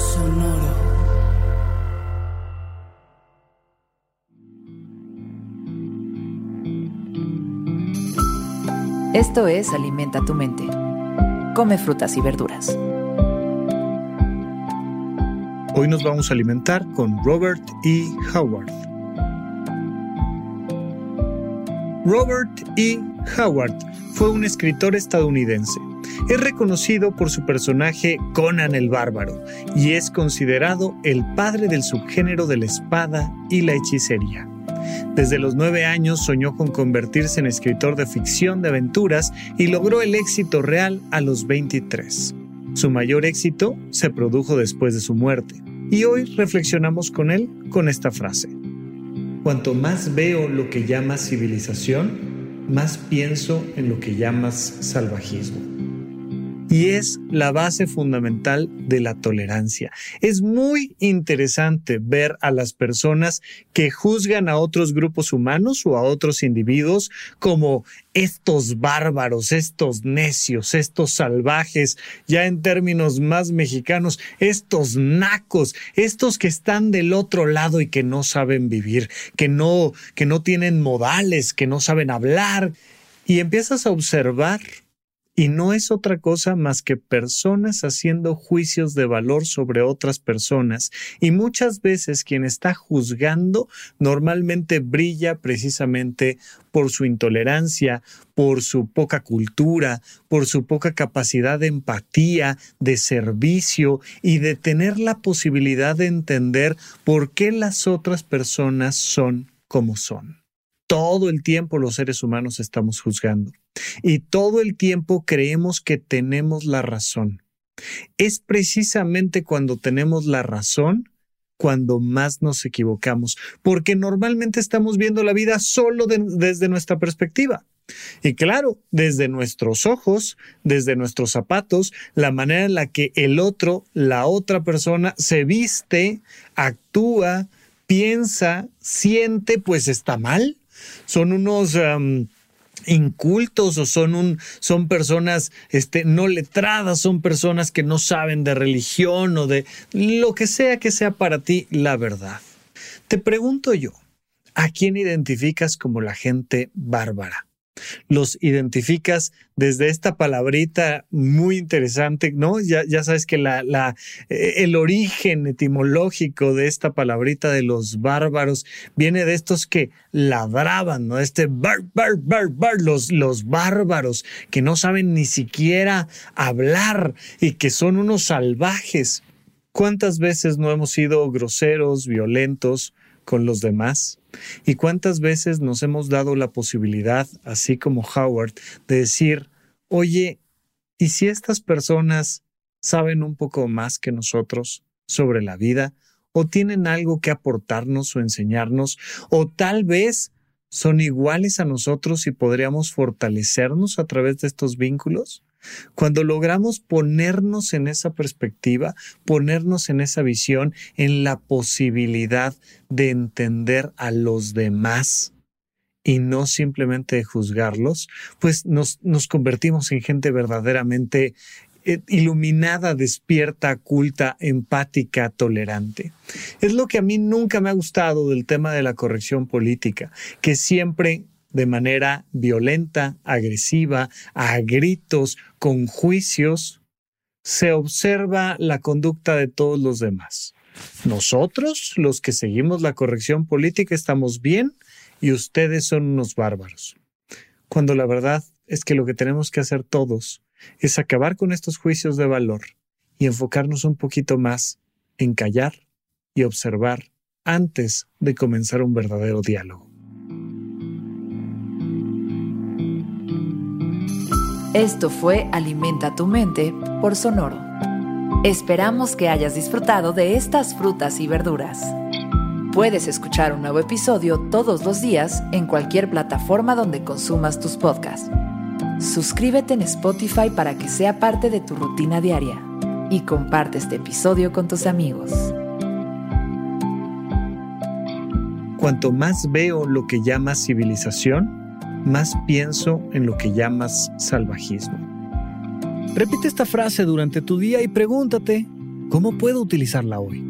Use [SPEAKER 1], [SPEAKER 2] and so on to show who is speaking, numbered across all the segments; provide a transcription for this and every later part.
[SPEAKER 1] Sonoro. Esto es Alimenta tu mente. Come frutas y verduras.
[SPEAKER 2] Hoy nos vamos a alimentar con Robert E. Howard. Robert E. Howard fue un escritor estadounidense. Es reconocido por su personaje Conan el Bárbaro y es considerado el padre del subgénero de la espada y la hechicería. Desde los nueve años soñó con convertirse en escritor de ficción de aventuras y logró el éxito real a los 23. Su mayor éxito se produjo después de su muerte, y hoy reflexionamos con él con esta frase. Cuanto más veo lo que llamas civilización, más pienso en lo que llamas salvajismo y es la base fundamental de la tolerancia. Es muy interesante ver a las personas que juzgan a otros grupos humanos o a otros individuos como estos bárbaros, estos necios, estos salvajes, ya en términos más mexicanos, estos nacos, estos que están del otro lado y que no saben vivir, que no que no tienen modales, que no saben hablar y empiezas a observar y no es otra cosa más que personas haciendo juicios de valor sobre otras personas. Y muchas veces quien está juzgando normalmente brilla precisamente por su intolerancia, por su poca cultura, por su poca capacidad de empatía, de servicio y de tener la posibilidad de entender por qué las otras personas son como son. Todo el tiempo los seres humanos estamos juzgando y todo el tiempo creemos que tenemos la razón. Es precisamente cuando tenemos la razón cuando más nos equivocamos, porque normalmente estamos viendo la vida solo desde nuestra perspectiva. Y claro, desde nuestros ojos, desde nuestros zapatos, la manera en la que el otro, la otra persona se viste, actúa, piensa, siente, pues está mal son unos... incultos o son un son personas este no letradas, son personas que no saben de religión o de lo que sea que sea para ti la verdad. Te pregunto yo, ¿a quién identificas como la gente bárbara? Los identificas desde esta palabrita muy interesante, ¿no? Ya, ya sabes que eh, el origen etimológico de esta palabrita de los bárbaros viene de estos que ladraban, ¿no? Este bar, bar, bar, bar, los, los bárbaros que no saben ni siquiera hablar y que son unos salvajes. ¿Cuántas veces no hemos sido groseros, violentos con los demás? ¿Y cuántas veces nos hemos dado la posibilidad, así como Howard, de decir, oye, ¿y si estas personas saben un poco más que nosotros sobre la vida? ¿O tienen algo que aportarnos o enseñarnos? ¿O tal vez son iguales a nosotros y podríamos fortalecernos a través de estos vínculos? Cuando logramos ponernos en esa perspectiva, ponernos en esa visión, en la posibilidad de entender a los demás y no simplemente juzgarlos, pues nos, nos convertimos en gente verdaderamente eh, iluminada, despierta, culta, empática, tolerante. Es lo que a mí nunca me ha gustado del tema de la corrección política, que siempre de manera violenta, agresiva, a gritos, con juicios, se observa la conducta de todos los demás. Nosotros, los que seguimos la corrección política, estamos bien y ustedes son unos bárbaros. Cuando la verdad es que lo que tenemos que hacer todos es acabar con estos juicios de valor y enfocarnos un poquito más en callar y observar antes de comenzar un verdadero diálogo.
[SPEAKER 1] Esto fue Alimenta tu mente por Sonoro. Esperamos que hayas disfrutado de estas frutas y verduras. Puedes escuchar un nuevo episodio todos los días en cualquier plataforma donde consumas tus podcasts. Suscríbete en Spotify para que sea parte de tu rutina diaria y comparte este episodio con tus amigos.
[SPEAKER 2] Cuanto más veo lo que llamas civilización, más pienso en lo que llamas salvajismo. Repite esta frase durante tu día y pregúntate, ¿cómo puedo utilizarla hoy?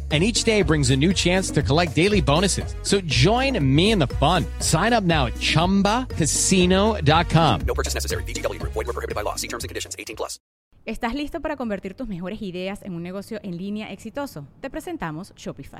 [SPEAKER 3] and each day brings a new chance to collect daily bonuses. So join me in the fun. Sign up now at ChumbaCasino.com.
[SPEAKER 4] No purchase necessary. VGW Group. Void were prohibited by law. See terms and conditions. 18 plus.
[SPEAKER 5] ¿Estás listo para convertir tus mejores ideas en un negocio en línea exitoso? Te presentamos Shopify.